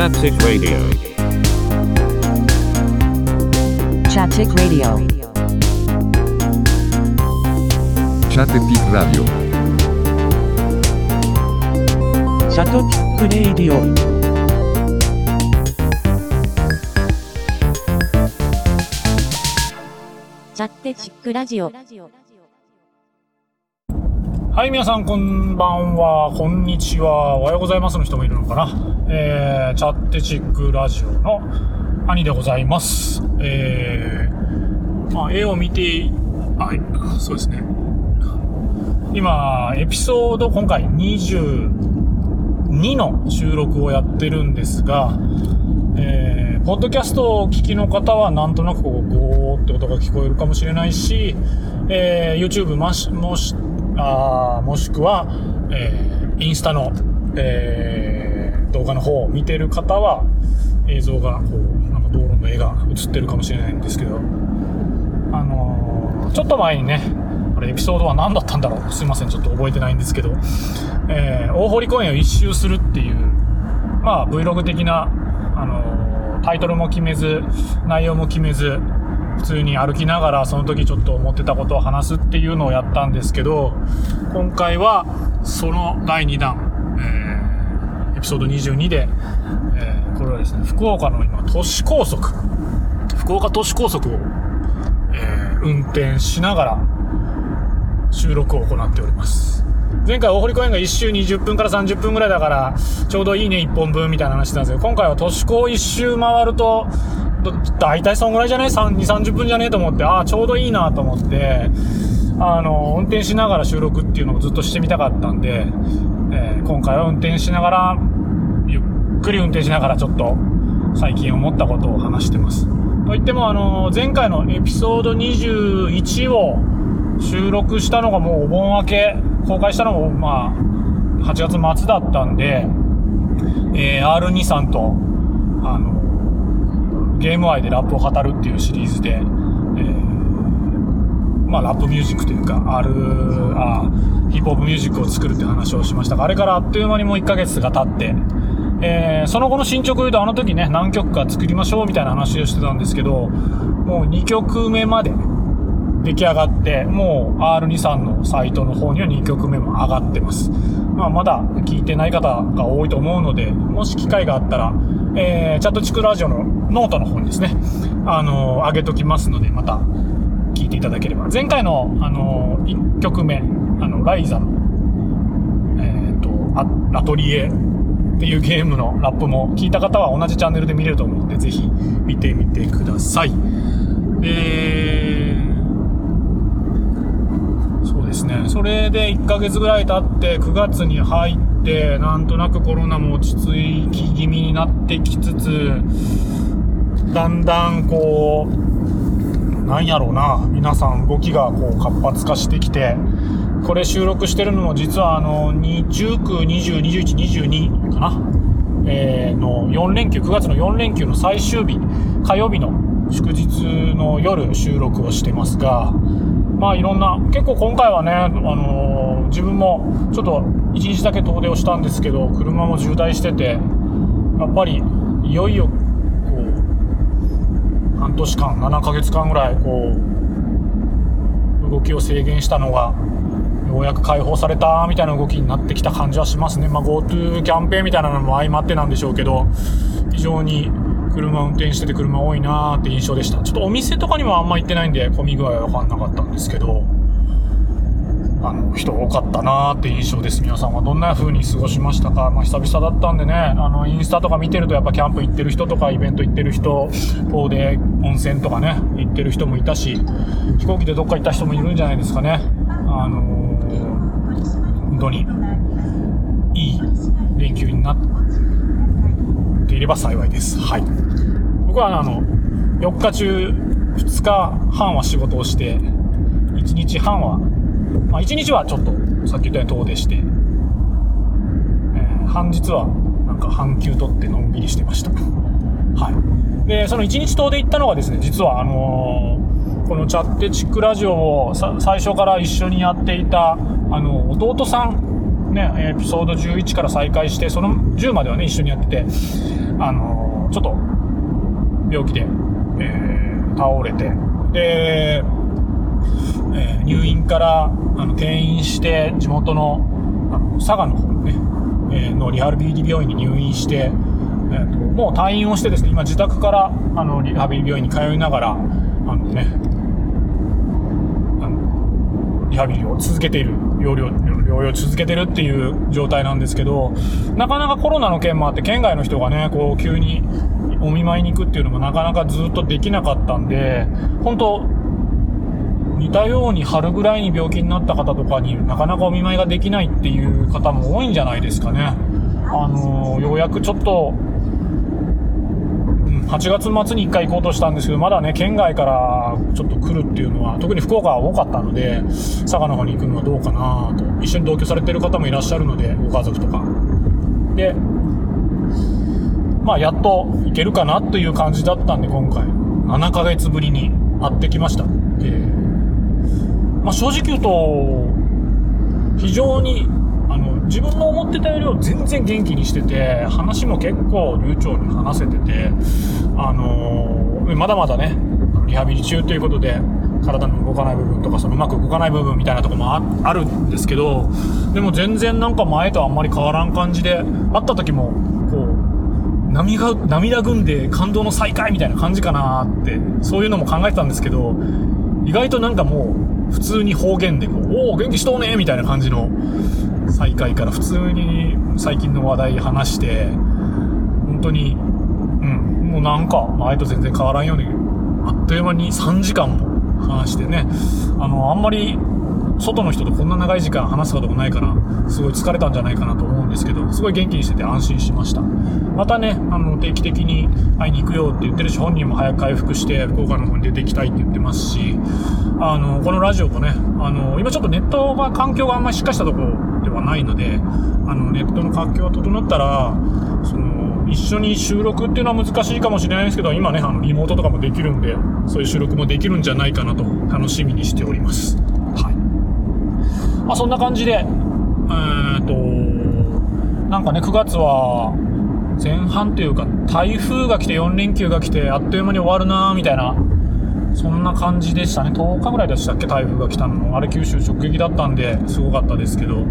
Chaptic Radio. Chaptic Radio. Chattepic Radio. シャトピックレイディオチャッテチックラジオ。はい、皆さん、こんばんは、こんにちは、おはようございますの人もいるのかな。えー、チャッテチックラジオの兄でございます。えー、まあ、絵を見て、はい、そうですね。今、エピソード、今回22の収録をやってるんですが、えー、ポッドキャストをお聞きの方はなんとなくこうゴーって音が聞こえるかもしれないし、えー、YouTube もしもしあもしくは、えー、インスタの、えー、動画の方を見てる方は映像がこうなんか道路の絵が映ってるかもしれないんですけど、あのーちょっと前にねあれエピソードは何だったんだろう？すいませんちょっと覚えてないんですけど、えー、大堀公園を一周するっていうまあ Vlog 的なあのタイトルも決めず内容も決めず普通に歩きながらその時ちょっと思ってたことを話すっていうのをやったんですけど今回はその第2弾、えーエピソード22で、えーこれはですね福岡の今都市高速福岡都市高速を、えー運転しながら収録を行っております。前回大堀公園が1周20分から30分ぐらいだからちょうどいいね1本分みたいな話したんですけど今回は都市高1周回ると大体そんぐらいじゃね？2 3 0分じゃね？えと思ってああちょうどいいなと思ってあの運転しながら収録っていうのをずっとしてみたかったんで、えー今回は運転しながらゆっくり運転しながらちょっと最近思ったことを話してます。といってもあの前回のエピソード21を収録したのがもうお盆明け公開したのもまあ8月末だったんで、えー R2 さんとあのゲーム愛でラップを語るっていうシリーズで、えまあラップミュージックというか R あヒップホップミュージックを作るって話をしましたがあれからあっという間にもう1ヶ月が経ってえーその後の進捗を言うとあの時ね何曲か作りましょうみたいな話をしてたんですけどもう2曲目まで出来上がって、もう R2 さんのサイトの方には2曲目も上がってます。まあ、まだ聞いてない方が多いと思うので、もし機会があったら、えー、チャットチクラジオのノートの方にですね、あのー上げときますので、また聞いていただければ。前回の、あのー、1曲目、あの、ライザの、えっ、と、アアトリエっていうゲームのラップも聞いた方は同じチャンネルで見れると思うので、ぜひ見てみてください。えーそうですね。それで1ヶ月ぐらい経って、9月に入って、なんとなくコロナも落ち着き気味になってきつつ、だんだんこう、なんやろうな、皆さん動きがこう活発化してきて、これ収録してるのも実はあの、19、20、21、22かな？えーの4連休、9月の4連休の最終日、火曜日の祝日の夜収録をしてますが、まあいろんな、結構今回はね、あのー自分もちょっと一日だけ遠出をしたんですけど、車も渋滞してて、やっぱりいよいよ、こう、半年間、7ヶ月間ぐらい、こう、動きを制限したのが、ようやく解放されたみたいな動きになってきた感じはしますね。まあ GoTo キャンペーンみたいなのも相まってなんでしょうけど、非常に車運転してて車多いなーって印象でした。ちょっとお店とかにもあんま行ってないんで、混み具合はわかんなかったんですけど、あの、人多かったなーって印象です。皆さんはどんな風に過ごしましたか？まあ久々だったんでね、あの、インスタとか見てるとやっぱキャンプ行ってる人とかイベント行ってる人、遠出温泉とかね、行ってる人もいたし、飛行機でどっか行った人もいるんじゃないですかね。あのー本当に、いい連休になっていれば幸いです。はい。僕はあの、4日中、2日半は仕事をして、1日半は、まあ1日はちょっと、さっき言ったように遠出して、えー半日はなんか半休取ってのんびりしてました。はい。で、その1日遠出行ったのがですね、実はあのーこのチャッテチックラジオを最初から一緒にやっていた、あの、弟さんね、エピソード11から再開して、その10まではね、一緒にやってて、あのちょっと、病気で、え倒れて、で、えー入院からあの転院して地元のあの佐賀の方にね、えーのリハビリ病院に入院して、えーともう退院をしてですね今自宅からあのリハビリ病院に通いながらあのねあのリハビリを続けている療養療養を続けてるっていう状態なんですけどなかなかコロナの件もあって県外の人がねこう急にお見舞いに行くっていうのもなかなかずっとできなかったんで本当似たように春ぐらいに病気になった方とかになかなかお見舞いができないっていう方も多いんじゃないですかね。あのーようやくちょっと、8月末に1回行こうとしたんですけど、まだね、県外からちょっと来るっていうのは、特に福岡は多かったので、佐賀の方に行くのはどうかなと。一緒に同居されてる方もいらっしゃるので、ご家族とか。で、まあ、やっと行けるかなという感じだったんで、今回、7ヶ月ぶりに会ってきました。えーまあ、正直言うと、非常に、あの、自分の思ってたよりは全然元気にしてて、話も結構流暢に話せてて、あのーまだまだね、リハビリ中ということで、体の動かない部分とか、そのうまく動かない部分みたいなとこもあるんですけど、でも全然なんか前とあんまり変わらん感じで、会った時も、こう、涙涙ぐんで感動の再会みたいな感じかなって、そういうのも考えてたんですけど、意外となんかもう、普通に方言でこう、おお、元気しとうねみたいな感じの再会から普通に最近の話題話して、本当に、うん、もうなんか前と全然変わらんように、あっという間に3時間も話してね、あの、あんまり外の人とこんな長い時間話すこともないから、すごい疲れたんじゃないかなと思うんですけど、すごい元気にしてて安心しました。またね、あの、定期的に会いに行くよって言ってるし、本人も早く回復して、福岡の方に出ていきたいって言ってますし、あの、このラジオもね、あの、今ちょっとネットが、環境があんまりしっかりしたところではないので、あの、ネットの環境が整ったら、その、一緒に収録っていうのは難しいかもしれないですけど、今ね、あの、リモートとかもできるんで、そういう収録もできるんじゃないかなと、楽しみにしております。まあ、そんな感じで、えーと、なんかね、9月は、前半というか、台風が来て4連休が来て、あっという間に終わるなみたいな、そんな感じでしたね。10日ぐらいでしたっけ、台風が来たの。あれ九州直撃だったんで、すごかったですけど、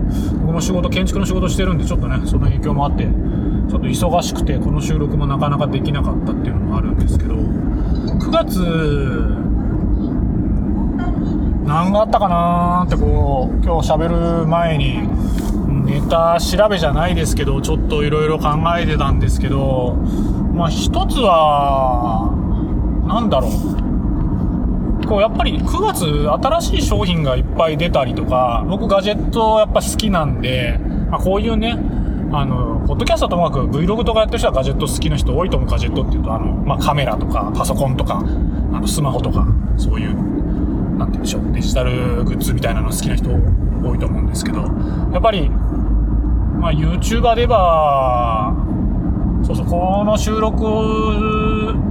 僕も仕事、建築の仕事してるんで、ちょっとね、その影響もあって、ちょっと忙しくて、この収録もなかなかできなかったっていうのもあるんですけど、9月、何があったかなーってこう、今日喋る前に、ネタ調べじゃないですけど、ちょっといろいろ考えてたんですけど、まあ一つは、なんだろう。こうやっぱり9月新しい商品がいっぱい出たりとか、僕ガジェットやっぱ好きなんで、まあ、こういうね、あの、ポッドキャストともかく Vlog とかやってる人はガジェット好きな人多いと思う。ガジェットっていうと、あの、まあ、カメラとかパソコンとか、あの、スマホとか、そういう、なんて言うんでしょう、デジタルグッズみたいなの好きな人多いと思うんですけど、やっぱり、まあ、YouTuber で言えば、そうそう、この収録、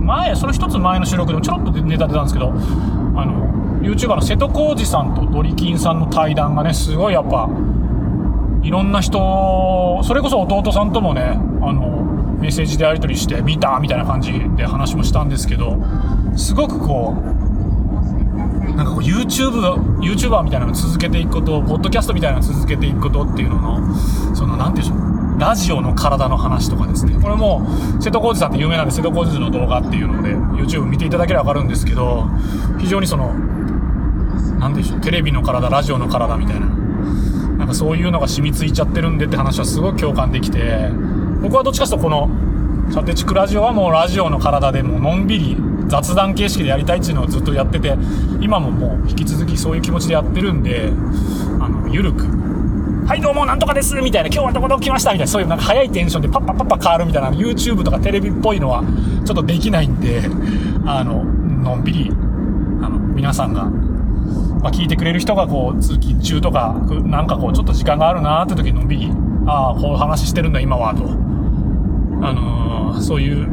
前、その一つ前の収録でもちょろっとネタ出たんですけど、あの、YouTuber の瀬戸康史さんとドリキンさんの対談がね、すごいやっぱ、いろんな人、それこそ弟さんともね、あの、メッセージでやり取りして、見たみたいな感じで話もしたんですけど、すごくこう、なんかこう YouTube、YouTuber みたいなのを続けていくこと、ポッドキャストみたいなのを続けていくことっていうのの、その、なんていうんでしょう、ラジオの体の話とかですね。これも、瀬戸康史さんって有名なんで、瀬戸康史の動画っていうので、YouTube 見ていただければわかるんですけど、非常にその、なんでしょう、テレビの体、ラジオの体みたいな、なんかそういうのが染みついちゃってるんでって話はすごく共感できて、僕はどっちかというとこの、チャテチクラジオはもうラジオの体でもうのんびり雑談形式でやりたいっていうのをずっとやってて、今ももう引き続きそういう気持ちでやってるんで、あの、ゆるく、はいどうもなんとかですみたいな、今日はどこどこ来ましたみたいな、そういうなんか早いテンションでパッパッパッパ変わるみたいな、YouTube とかテレビっぽいのはちょっとできないんで、あの、のんびり、あの、皆さんが、まあ、聞いてくれる人がこう、通勤中とか、なんかこう、ちょっと時間があるなーって時にのんびり、ああ、こういう話してるんだ今は、と。あのーそういう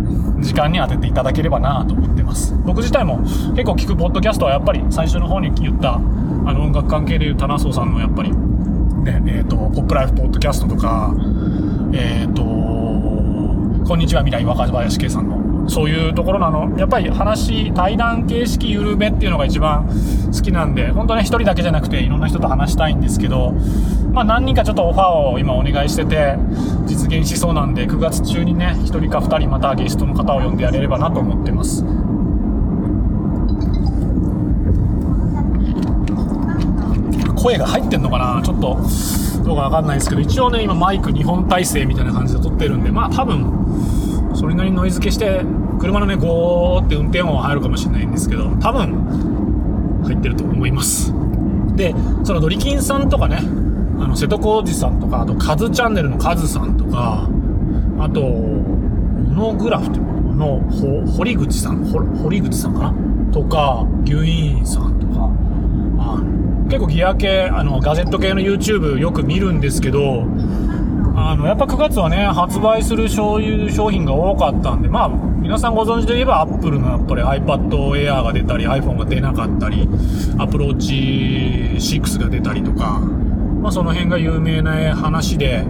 時間に当てていただければなと思ってます。僕自体も結構聞くポッドキャストはやっぱり最初の方に言った、あの音楽関係でいう棚荘さんのやっぱり、ね、えっ、と、ポップライフポッドキャストとか、えっ、と、こんにちは未来若林圭さんの、そういうところのあの、やっぱり話、対談形式緩めっていうのが一番好きなんで、本当ね、一人だけじゃなくていろんな人と話したいんですけど、まあ何人かちょっとオファーを今お願いしてて、実現しそうなんで、9月中にね、1人か2人またゲストの方を呼んでやれればなと思ってます。声が入ってんのかな？ちょっとどうかわかんないですけど一応ね今マイク2本体制みたいな感じで撮ってるんでまあ多分それなりにノイズ消して車のねゴーって運転音は入るかもしれないんですけど多分入ってると思います。でそのドリキンさんとかねあの瀬戸康史さんとかあとカズチャンネルのカズさんとかあとモノグラフっていうのの堀口さん堀口さんかな？とか牛員さんとか。あ結構ギア系あのガジェット系の YouTube よく見るんですけどあのやっぱ9月はね発売する商商品が多かったんでまあ皆さんご存知で言えば Apple のやっぱり iPad Air が出たり iPhone が出なかったり Apple Watch 6が出たりとかまあその辺が有名な話で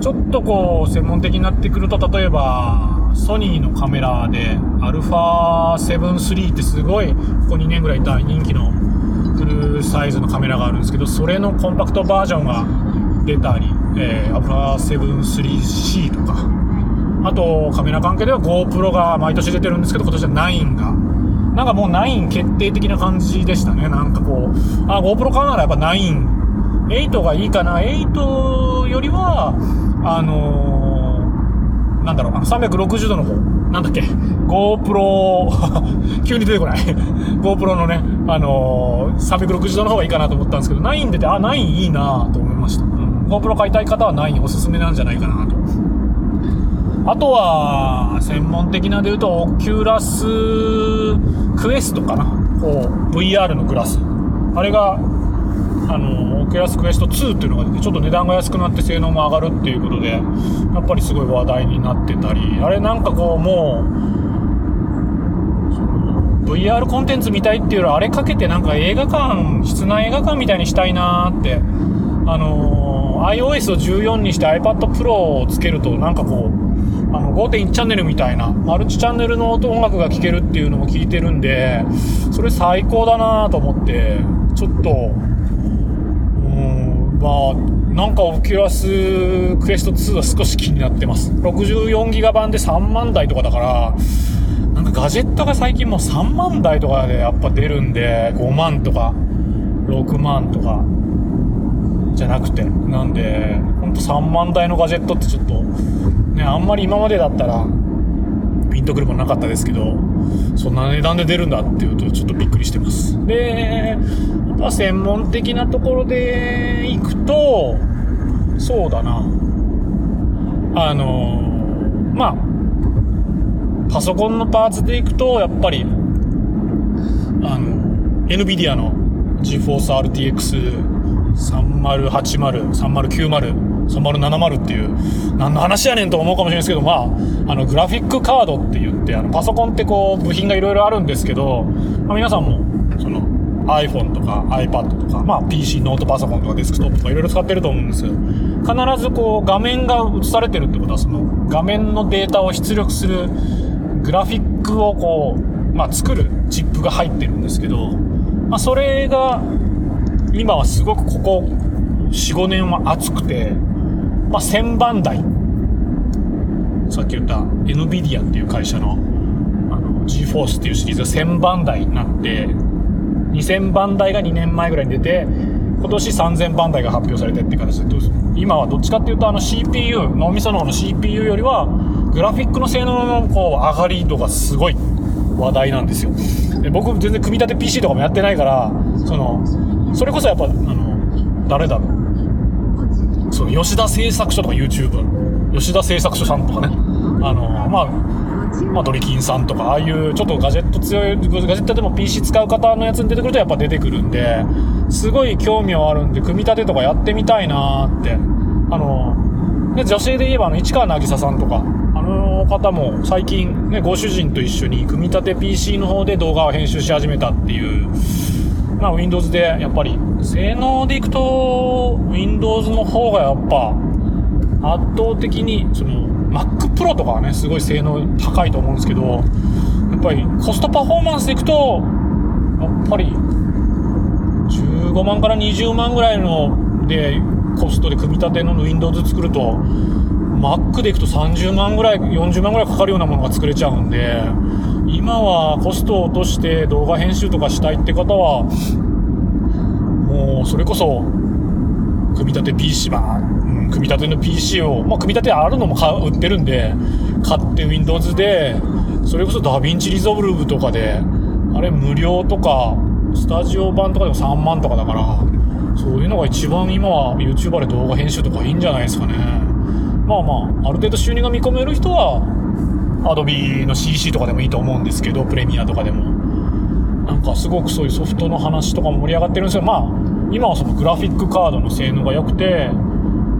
ちょっとこう専門的になってくると例えばソニーのカメラで α7 III ってすごいここ2年ぐらい大人気のフルサイズのカメラがあるんですけどそれのコンパクトバージョンが出たり、えー、α7 3C とか。あとカメラ関係では GoPro が毎年出てるんですけど今年は9が。なんかもう9決定的な感じでしたね。なんかこうあ GoPro 買うならやっぱ98がいいかな。8よりはあのー、なんだろうあの360度の方。なんだっけ。GoPro 急に出てこない。GoPro のね、あのー、360度の方がいいかなと思ったんですけど、9出て、あ、9いいなと思いました。GoPro 買いたい方は9おすすめなんじゃないかなと。あとは、専門的なで言うと、オキュラスクエストかな。こう、VR のグラス。あれが、あの、オキュラスクエスト2っていうのが出て、ちょっと値段が安くなって性能も上がるっていうことで、やっぱりすごい話題になってたり、あれなんかこう、もう、VR コンテンツ見たいっていうよりあれかけてなんか映画館室内映画館みたいにしたいなーってあのー、iOS を14にして iPad Pro をつけるとなんかこうあの5.1チャンネルみたいなマルチチャンネルの音楽が聴けるっていうのも聞いてるんでそれ最高だなと思ってちょっとうんまあなんかオキュラスクエスト2は少し気になってます。64ギガ版で3万台とかだからなんかガジェットが最近もう3万台とかでやっぱ出るんで、5万とか、6万とか、じゃなくて。なんで、ほんと3万台のガジェットってちょっと、ね、あんまり今までだったら、ピンとくるもなかったですけど、そんな値段で出るんだっていうとちょっとびっくりしてます。で、あとは専門的なところで行くと、そうだな。あの、まあ、パソコンのパーツでいくと、やっぱり、あの、NVIDIA の GeForce RTX 3080、3090、3070っていう、何の話やねんと思うかもしれないですけど、まあ、あの、グラフィックカードって言って、あの、パソコンってこう、部品がいろいろあるんですけど、まあ、皆さんも、その、iPhone とか iPad とか、まあ PC、ノートパソコンとかデスクトップとかいろいろ使ってると思うんですけど、必ずこう画面が映されてるってことは、その画面のデータを出力するグラフィックをこう、まあ作るチップが入ってるんですけど、まあそれが今はすごくここ4、5年は熱くて、まあ1000番台。さっき言った NVIDIA っていう会社のあの GForce っていうシリーズが1000番台になって、2000番台が2年前ぐらいに出て、今年3000番台が発表されてって形で、今はどっちかっていうとあの CPU、脳みその方の CPU よりは、グラフィックの性能のこう上がり度がすごい話題なんですよ。で僕全然組み立て PC とかもやってないから、その、それこそやっぱ、あの、誰だろう。その吉田製作所とか YouTube、吉田製作所さんとかね、あの、まあ、まあ、ドリキンさんとか、ああいうちょっとガジェット強い、ガジェットでも PC 使う方のやつに出てくるとやっぱ出てくるんで、すごい興味はあるんで、組み立てとかやってみたいなーって。あの、ね、女性で言えばあの、市川渚さんとか、あの方も最近ね、ご主人と一緒に組み立て PC の方で動画を編集し始めたっていう、まあ Windows でやっぱり。性能でいくと Windows の方がやっぱ圧倒的にその Mac Pro とかはねすごい性能高いと思うんですけどやっぱりコストパフォーマンスでいくとやっぱり15万から20万ぐらいのでコストで組み立ての Windows 作ると Mac でいくと30万ぐらい40万ぐらいかかるようなものが作れちゃうんで今はコストを落として動画編集とかしたいって方はもうそれこそ組み立て PC は、うん、組み立ての PC を、まあ、組み立てあるのも売ってるんで買って Windows でそれこそダヴィンチリゾルブとかであれ無料とかスタジオ版とかでも3万とかだからそういうのが一番今は YouTuber で動画編集とかいいんじゃないですかね。まあまあある程度収入が見込める人は Adobe の CC とかでもいいと思うんですけどプレミアとかでも。なんかすごくそういうソフトの話とかも盛り上がってるんですよ。まあ今はそのグラフィックカードの性能が良くて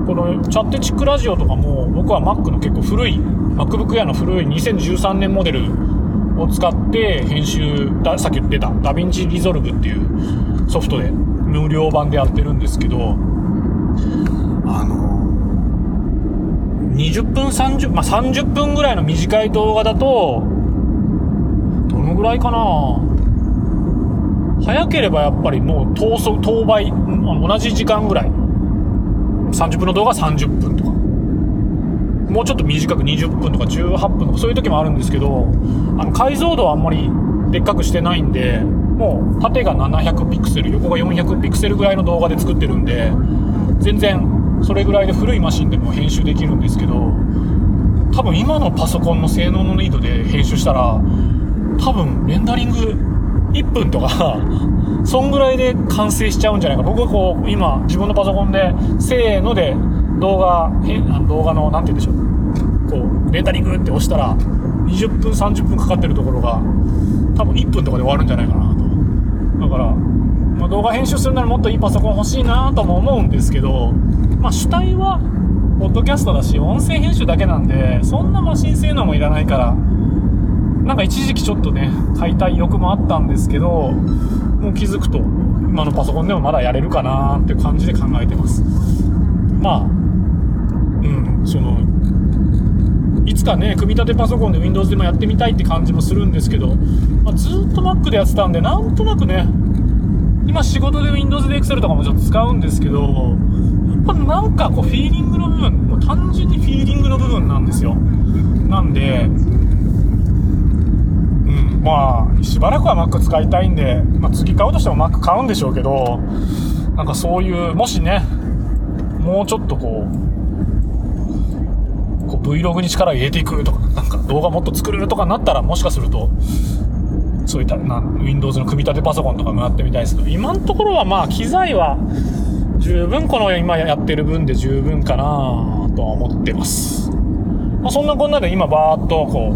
このチャッテチックラジオとかも僕は Mac の結構古い MacBook Air の古い2013年モデルを使って編集さっき言ってたダヴィンチリゾルブっていうソフトで無料版でやってるんですけどあの20分30、まあ、30分ぐらいの短い動画だとどのぐらいかな？早ければやっぱりもう等速等倍同じ時間ぐらい。30分の動画30分とか。もうちょっと短く20分とか18分とかそういう時もあるんですけどあの解像度はあんまりでっかくしてないんでもう縦が700ピクセル横が400ピクセルぐらいの動画で作ってるんで全然それぐらいで古いマシンでも編集できるんですけど多分今のパソコンの性能のリードで編集したら多分レンダリング1分とか そんぐらいで完成しちゃうんじゃないか。僕はこう今自分のパソコンでせーので動画へ動画の何て言うんでしょう。こうレンダリングって押したら20分30分かかってるところが多分1分とかで終わるんじゃないかなと。だから、まあ、動画編集するならもっといいパソコン欲しいなとも思うんですけどまあ主体はポッドキャストだし音声編集だけなんでそんなマシン性能もいらないからなんか一時期ちょっとね、買いたい欲もあったんですけど、もう気づくと、今のパソコンでもまだやれるかなーって感じで考えてます。まあ、うん、その、いつかね、組み立てパソコンで Windows でもやってみたいって感じもするんですけど、まあ、ずっと Mac でやってたんで、なんとなくね、今仕事で Windows で Excel とかもちょっと使うんですけど、ぱなんかこうフィーリングの部分、もう単純にフィーリングの部分なんですよ。なんで、うん、まあ、しばらくは Mac 使いたいんで、まあ、次買うとしても Mac 買うんでしょうけど、なんかそういう、もしね、もうちょっとこう、こう Vlog に力を入れていくとか、なんか動画もっと作れるとかなったら、もしかすると、そういった Windows の組み立てパソコンとかもやってみたいですけど、今のところはまあ、機材は十分この今やってる分で十分かなとは思ってます。まあ、そんなこんなで今バーっとこ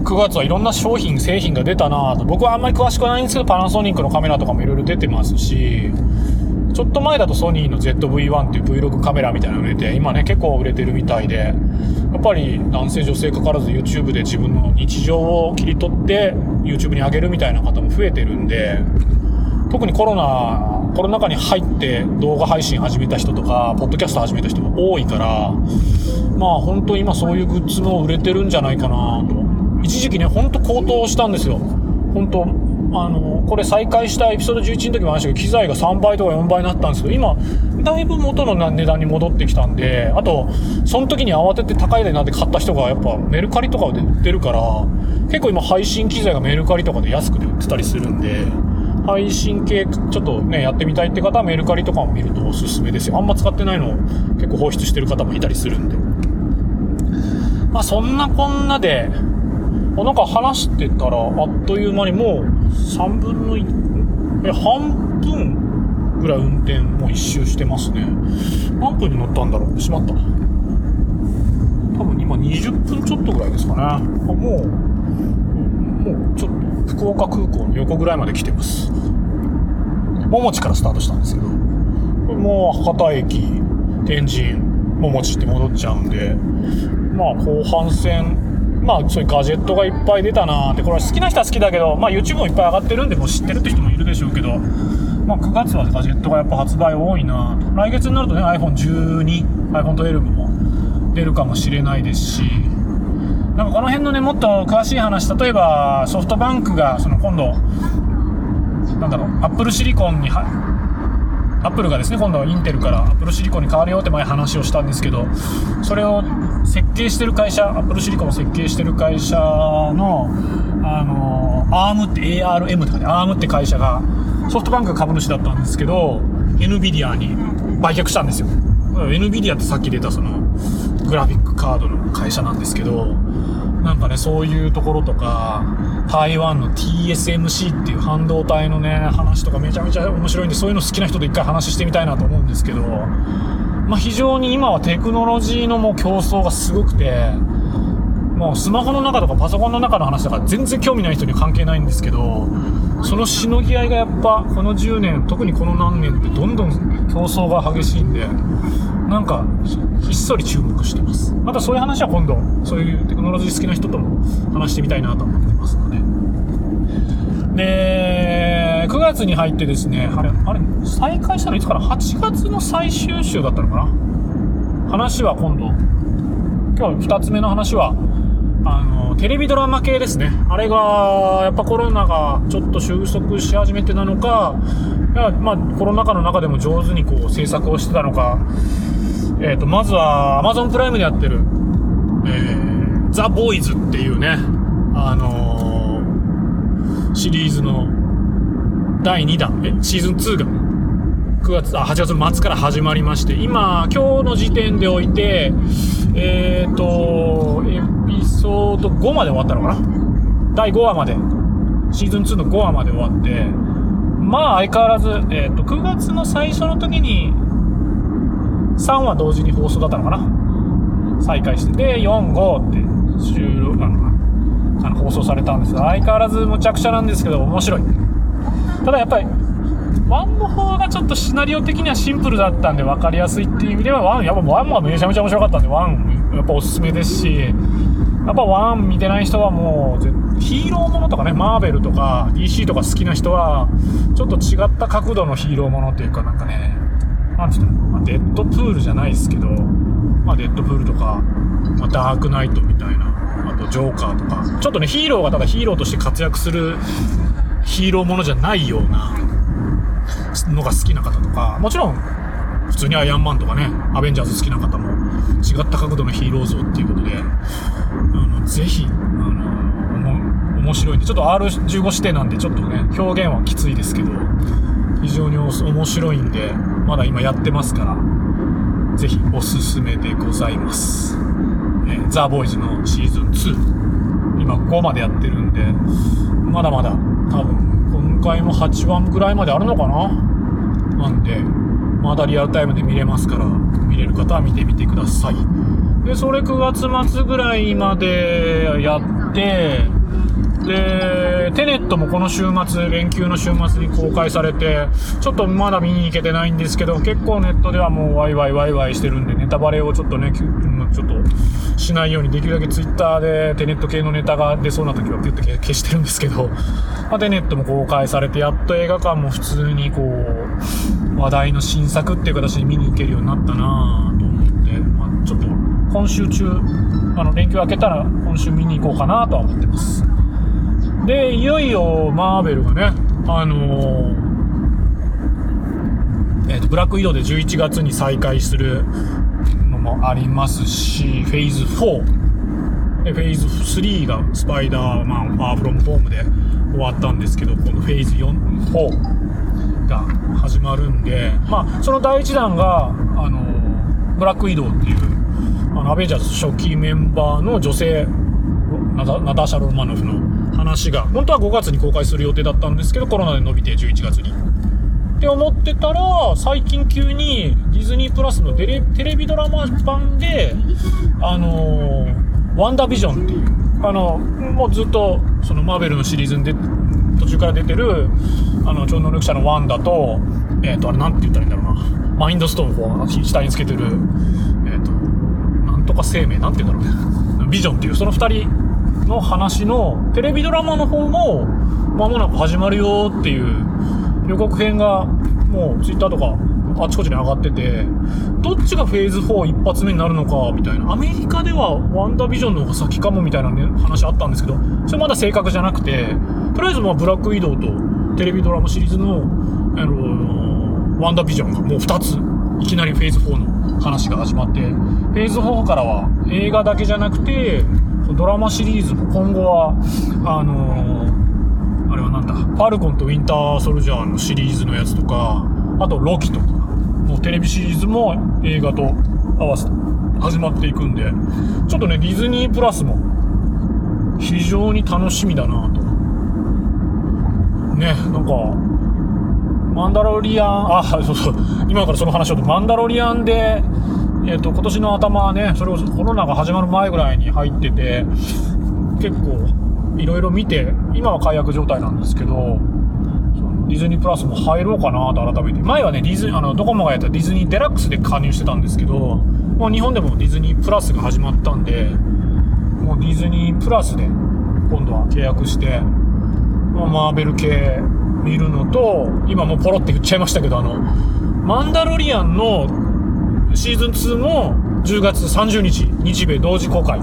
う、9月はいろんな商品、製品が出たなぁと。僕はあんまり詳しくないんですけど、パナソニックのカメラとかもいろいろ出てますし、ちょっと前だとソニーの ZV-1 っていう Vlog カメラみたいなの売れて、今ね、結構売れてるみたいで、やっぱり男性女性かからず YouTube で自分の日常を切り取って YouTube に上げるみたいな方も増えてるんで、特にコロナ、コロナ禍に入って動画配信始めた人とか、ポッドキャスト始めた人も多いから、まあ本当今そういうグッズも売れてるんじゃないかなと。一時期ね、ほんと高騰したんですよ。本当あの、これ再開したエピソード11の時も話したけど、機材が3倍とか4倍になったんですけど、今、だいぶ元の値段に戻ってきたんで、あと、その時に慌てて高い値段で買った人がやっぱメルカリとかで売ってるから、結構今配信機材がメルカリとかで安くで売ってたりするんで、配信系ちょっとね、やってみたいって方はメルカリとかも見るとおすすめですよ。あんま使ってないのを結構放出してる方もいたりするんで。まあそんなこんなで、あなんか話してたらあっという間にもう3分の1、え、半分ぐらい運転もう一周してますね。何分に乗ったんだろう？しまった。多分今20分ちょっとぐらいですかね。あもう、福岡空港の横ぐらいまで来てます。桃地からスタートしたんですけど、これもう博多駅、天神、桃地って戻っちゃうんで、まあ後半戦、まあそういうガジェットがいっぱい出たなーってこれは好きな人は好きだけど、まあ、YouTube もいっぱい上がってるんでもう知ってるって人もいるでしょうけど、まあ、9月はガジェットがやっぱ発売多いなと。来月になるとね iPhone12、iPhone12 も出るかもしれないですし。なんかこの辺のねもっと詳しい話例えばソフトバンクがその今度なんだろうアップルシリコンにはアップルがですね今度はインテルからアップルシリコンに変わるよって前話をしたんですけどそれを設計してる会社アップルシリコンを設計してる会社のあの ARM って ARM とかね ARM って会社がソフトバンクが株主だったんですけど NVIDIA に売却したんですよ。NVIDIA ってさっき出たそのグラフィックカードの会社なんですけどなんかね、そういうところとか、台湾の TSMC っていう半導体のね、話とかめちゃめちゃ面白いんで、そういうの好きな人と一回話してみたいなと思うんですけど、まあ非常に今はテクノロジーのもう競争がすごくて、もうスマホの中とかパソコンの中の話だから全然興味ない人には関係ないんですけど、そのしのぎ合いがやっぱこの10年、特にこの何年ってどんどん競争が激しいんで、なんかひっそり注目してます。またそういう話は今度、そういうテクノロジー好きな人とも話してみたいなと思ってますので。で、9月に入ってですね、あれ、あれ、再開したのいつかな ?8 月の最終週だったのかな？話は今度、今日2つ目の話は、あの、テレビドラマ系ですね。あれが、やっぱコロナがちょっと収束し始めてなのか、やまあ、コロナ禍の中でも上手にこう制作をしてたのか、えっ、と、まずは Amazon プライムでやってる、えー、ザ・ボーイズっていうね、あのーシリーズの第2弾、え、シーズン2が9月、あ、8月末から始まりまして、今、今日の時点でおいて、えっ、と、エピソード5まで終わったのかな？第5話まで、シーズン2の5話まで終わって、まあ相変わらず、えっ、と、9月の最初の時に、3話同時に放送だったのかな再開して。で、4、5って収録、あの、あの放送されたんですが、相変わらずむちゃくちゃなんですけど、面白い。ただやっぱり、1の方がちょっとシナリオ的にはシンプルだったんで分かりやすいっていう意味では、1、やっぱ1もめちゃめちゃ面白かったんで、1、やっぱおすすめですし、やっぱ1見てない人はもうぜ、ヒーローものとかね、マーベルとか DC とか好きな人は、ちょっと違った角度のヒーローものっていうか、なんかね、なんていうの、ま、デッドプールじゃないですけど、まあ、デッドプールとか、まあ、ダークナイトみたいな、あとジョーカーとか、ちょっとね、ヒーローがただヒーローとして活躍するヒーローものじゃないようなのが好きな方とか、もちろん、普通にアイアンマンとかね、アベンジャーズ好きな方も、違った角度のヒーロー像っていうことで、あのぜひ、面白いんで、ちょっと R15 指定なんで、ちょっとね、表現はきついですけど、非常に面白いんで、まだ今やってますから、ぜひおすすめでございます。えーザ・ボーイズのシーズン2。今5までやってるんで、まだまだ多分今回も8話ぐらいまであるのかな？なんで、まだリアルタイムで見れますから、見れる方は見てみてください。で、それ9月末ぐらいまでやって、で、テネットもこの週末、連休の週末に公開されて、ちょっとまだ見に行けてないんですけど、結構ネットではもうワイワイワイワイしてるんで、ネタバレをちょっとね、ちょっとしないように、できるだけツイッターでテネット系のネタが出そうな時はピュッと消してるんですけど、まあ、テネットも公開されて、やっと映画館も普通にこう、話題の新作っていう形で見に行けるようになったなぁと思って、まあ、ちょっと今週中、あの、連休明けたら今週見に行こうかなとは思ってます。で、いよいよマーベルがね、あのーえっ、と、ブラック移動で11月に再開するのもありますし、フェーズ4、フェーズ3がスパイダーマン、ファーフロムホームで終わったんですけど、このフェーズ4、4が始まるんで、まあ、その第1弾が、あのーブラック移動っていう、あの、アベンジャーズ初期メンバーの女性、ナターシャ・ロマノフの話が、本当は5月に公開する予定だったんですけど、コロナで伸びて11月に。って思ってたら、最近急にディズニープラスのテレテレビドラマ版で、あのーワンダービジョンっていう、あの、もうずっと、そのマーベルのシリーズに途中から出てる、あの、超能力者のワンダと、えっ、と、あれなんて言ったらいいんだろうな、マインドストーンを下につけてる、えっ、と、なんとか生命、なんて言うんだろうね。ビジョンっていう、その二人の話のテレビドラマの方も間もなく始まるよっていう予告編がもうツイッターとかあちこちに上がっててどっちがフェーズ4一発目になるのかみたいなアメリカではワンダービジョンの方が先かもみたいな、ね、話あったんですけどそれまだ正確じゃなくてとりあえずまブラックウィドウとテレビドラマシリーズの、あのワンダービジョンがもう2ついきなりフェーズ4の話が始まってフェーズ4からは映画だけじゃなくてドラマシリーズも今後はあのあれはなんだファルコンとウィンターソルジャーのシリーズのやつとかあとロキとかもうテレビシリーズも映画と合わせて始まっていくんでちょっとねディズニープラスも非常に楽しみだなと。ねなんかマンダロリアン、あ、そうそう、今からその話を、マンダロリアンで、えっ、と、今年の頭はね、それこそコロナが始まる前ぐらいに入ってて、結構、いろいろ見て、今は解約状態なんですけど、ディズニープラスも入ろうかなと改めて。前はね、ディズあの、ドコモがやったディズニーデラックスで加入してたんですけど、もう日本でもディズニープラスが始まったんで、もうディズニープラスで今度は契約して、まあマーベル系見るのと、今もうポロって言っちゃいましたけど、あの、マンダロリアンのシーズン2も10月30日、日米同時公開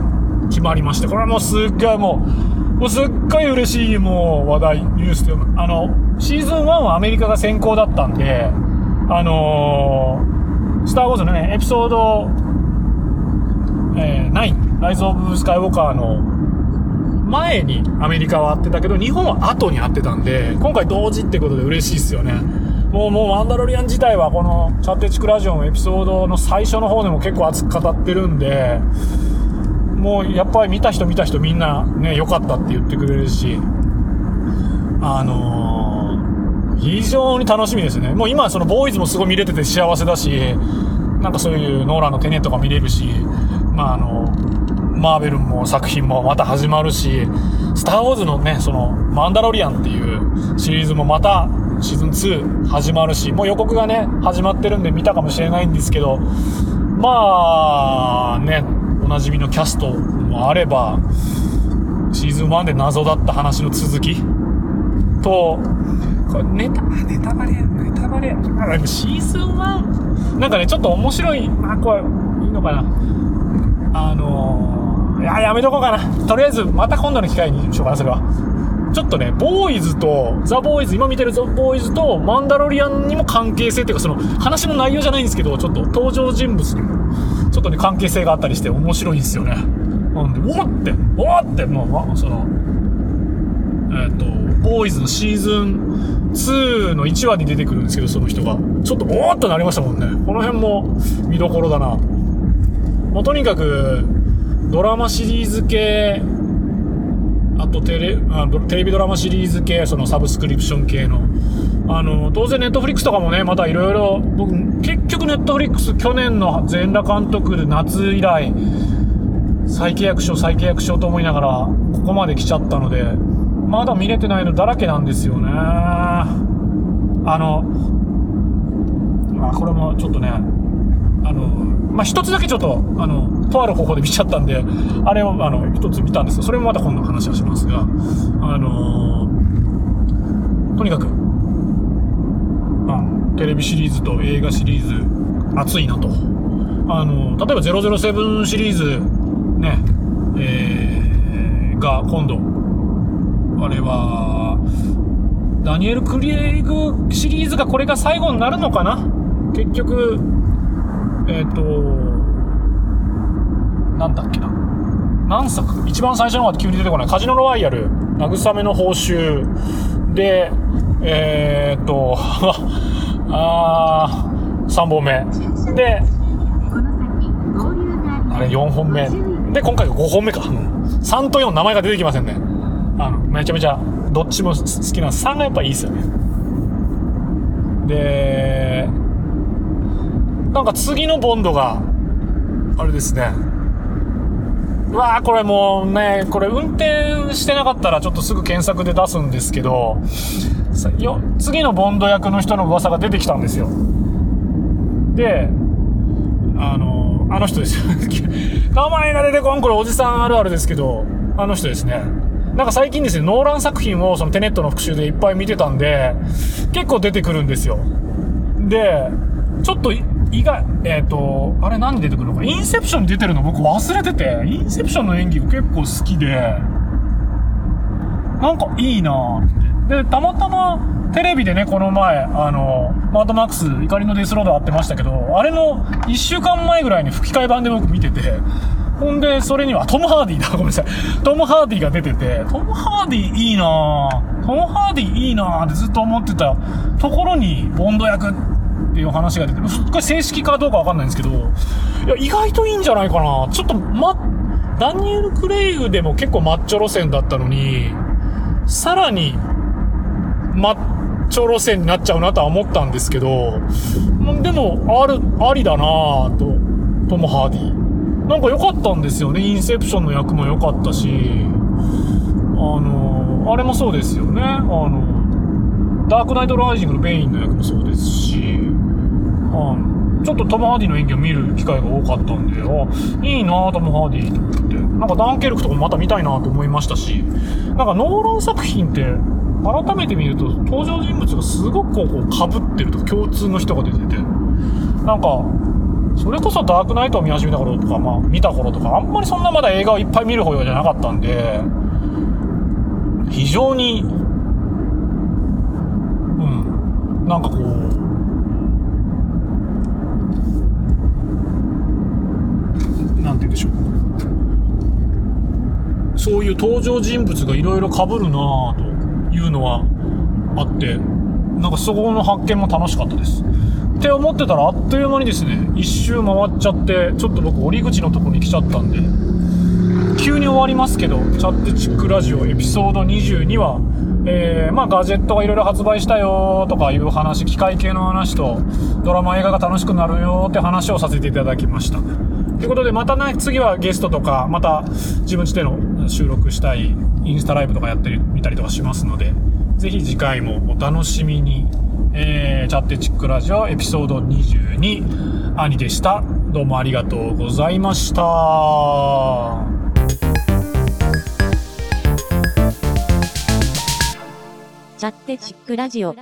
決まりまして、これはもうすっごいもう、もうすっごい嬉しいもう話題、ニュースで、あの、シーズン1はアメリカが先行だったんで、あのー、スター・ウォーズのね、エピソード、えー、9、ライズ・オブ・スカイウォーカーの前にアメリカは会ってたけど、日本は後に会ってたんで、今回同時ってことで嬉しいっすよね。もう、もう、マンダロリアン自体はこの、チャッテチクラジオのエピソードの最初の方でも結構熱く語ってるんで、もう、やっぱり見た人見た人みんなね、良かったって言ってくれるし、あのー、非常に楽しみですね。もう今、その、ボーイズもすごい見れてて幸せだし、なんかそういうノーランのテネットが見れるし、まああの、マーベルも作品もまた始まるし、スター・ウォーズのね、その、マンダロリアンっていうシリーズもまたシーズン2始まるし、もう予告がね、始まってるんで見たかもしれないんですけど、まあ、ね、おなじみのキャストもあれば、シーズン1で謎だった話の続きと、これネタ、ネタバレ、ネタバレ、シーズン 1? なんかね、ちょっと面白い、まあ、これ、いいのかな。あのー、いや、やめとこうかな。とりあえず、また今度の機会にしようかな、それは。ちょっとね、ボーイズと、ザ・ボーイズ、今見てるザ・ボーイズと、マンダロリアンにも関係性っていうか、その、話の内容じゃないんですけど、ちょっと登場人物にも、ちょっとね、関係性があったりして面白いんですよね。なんで、おって、おって、もう、まあその、えっ、と、ボーイズのシーズン2の1話に出てくるんですけど、その人が。ちょっと、おーっとなりましたもんね。この辺も見どころだなと。もうとにかく、ドラマシリーズ系、あとテレあテレビドラマシリーズ系、そのサブスクリプション系の。あの、当然ネットフリックスとかもね、またいろいろ、僕、結局ネットフリックス去年の全裸監督で夏以来、再契約しよう、再契約しようと思いながら、ここまで来ちゃったので、まだ見れてないのだらけなんですよね。あの、まあ、これもちょっとね、あの、まあ、一つだけちょっと、あの、とある方法で見ちゃったんで、あれを、あの、一つ見たんですよ。それもまた今度話はしますが、あのとにかく、まあ、テレビシリーズと映画シリーズ、熱いなと。あの、例えば007シリーズ、ね、えー、が今度、あれは、ダニエル・クリエイグシリーズがこれが最後になるのかな？結局、えっ、ー、と、なんだっけな。何作？一番最初の方が急に出てこない。カジノロワイヤル、慰めの報酬で、えっ、ー、と、あー、3本目。で、あれ4本目。で、今回が5本目か。3と4名前が出てきませんね。あの、めちゃめちゃ、どっちも好きな3がやっぱいいですよね。で、なんか次のボンドが、あれですね。うわーこれもうね、これ運転してなかったらちょっとすぐ検索で出すんですけど、よ次のボンド役の人の噂が出てきたんですよ。で、あ、の、あの人ですよ。名前が出てこん、これおじさんあるあるですけど、あの人ですね。なんか最近ですね、ノーラン作品をそのテネットの復習でいっぱい見てたんで、結構出てくるんですよ。で、ちょっと意外、えっ、と、あれ何出てくるのか、インセプション出てるの僕忘れてて、インセプションの演技が結構好きで、なんかいいなぁって。で、たまたまテレビでね、この前、あの、マッドマックス、怒りのデスロードあってましたけど、あれの1週間前ぐらいに吹き替え版で僕見てて、ほんで、それには、トム・ハーディだ、ごめんなさい。トム・ハーディが出てて、トム・ハーディいいなぁ。トム・ハーディいいなぁってずっと思ってたところに、ボンド役っていう話が出て、これ正式かどうかわかんないんですけど、いや、意外といいんじゃないかな。ちょっと、ま、ダニエル・クレイグでも結構マッチョ路線だったのに、さらに、マッチョ路線になっちゃうなとは思ったんですけど、でも、ある、ありだなぁと、トム・ハーディ。なんか良かったんですよね。インセプションの役も良かったし、あの、あれもそうですよね。あの、ダークナイト・ライジングのベインの役もそうですし、あのちょっとトム・ハーディの演技を見る機会が多かったんで、あ、いいなトム・ハーディと思って。なんかダンケルクとかもまた見たいなと思いましたし、なんかノーラン作品って、改めて見ると登場人物がすごくこう、こう被ってるとか共通の人が出てて、なんか、それこそダークナイトを見始めた頃とか、まあ見た頃とか、あんまりそんなまだ映画をいっぱい見る方じゃなかったんで、非常に、うん、なんかこう、なんて言うんでしょう。そういう登場人物がいろいろ被るなぁというのはあって、なんかそこの発見も楽しかったです。って思ってたらあっという間にですね、一周回っちゃって、ちょっと僕折り口のとこに来ちゃったんで、急に終わりますけど、チャットチックラジオエピソード22は、えー、まあガジェットがいろいろ発売したよとかいう話、機械系の話と、ドラマ映画が楽しくなるよって話をさせていただきました。ということで、またね、次はゲストとか、また自分ちでの収録したいインスタライブとかやってみたりとかしますので、ぜひ次回もお楽しみに。えー、チャッテチックラジオエピソード22、兄でした。どうもありがとうございました。チャッテチックラジオ。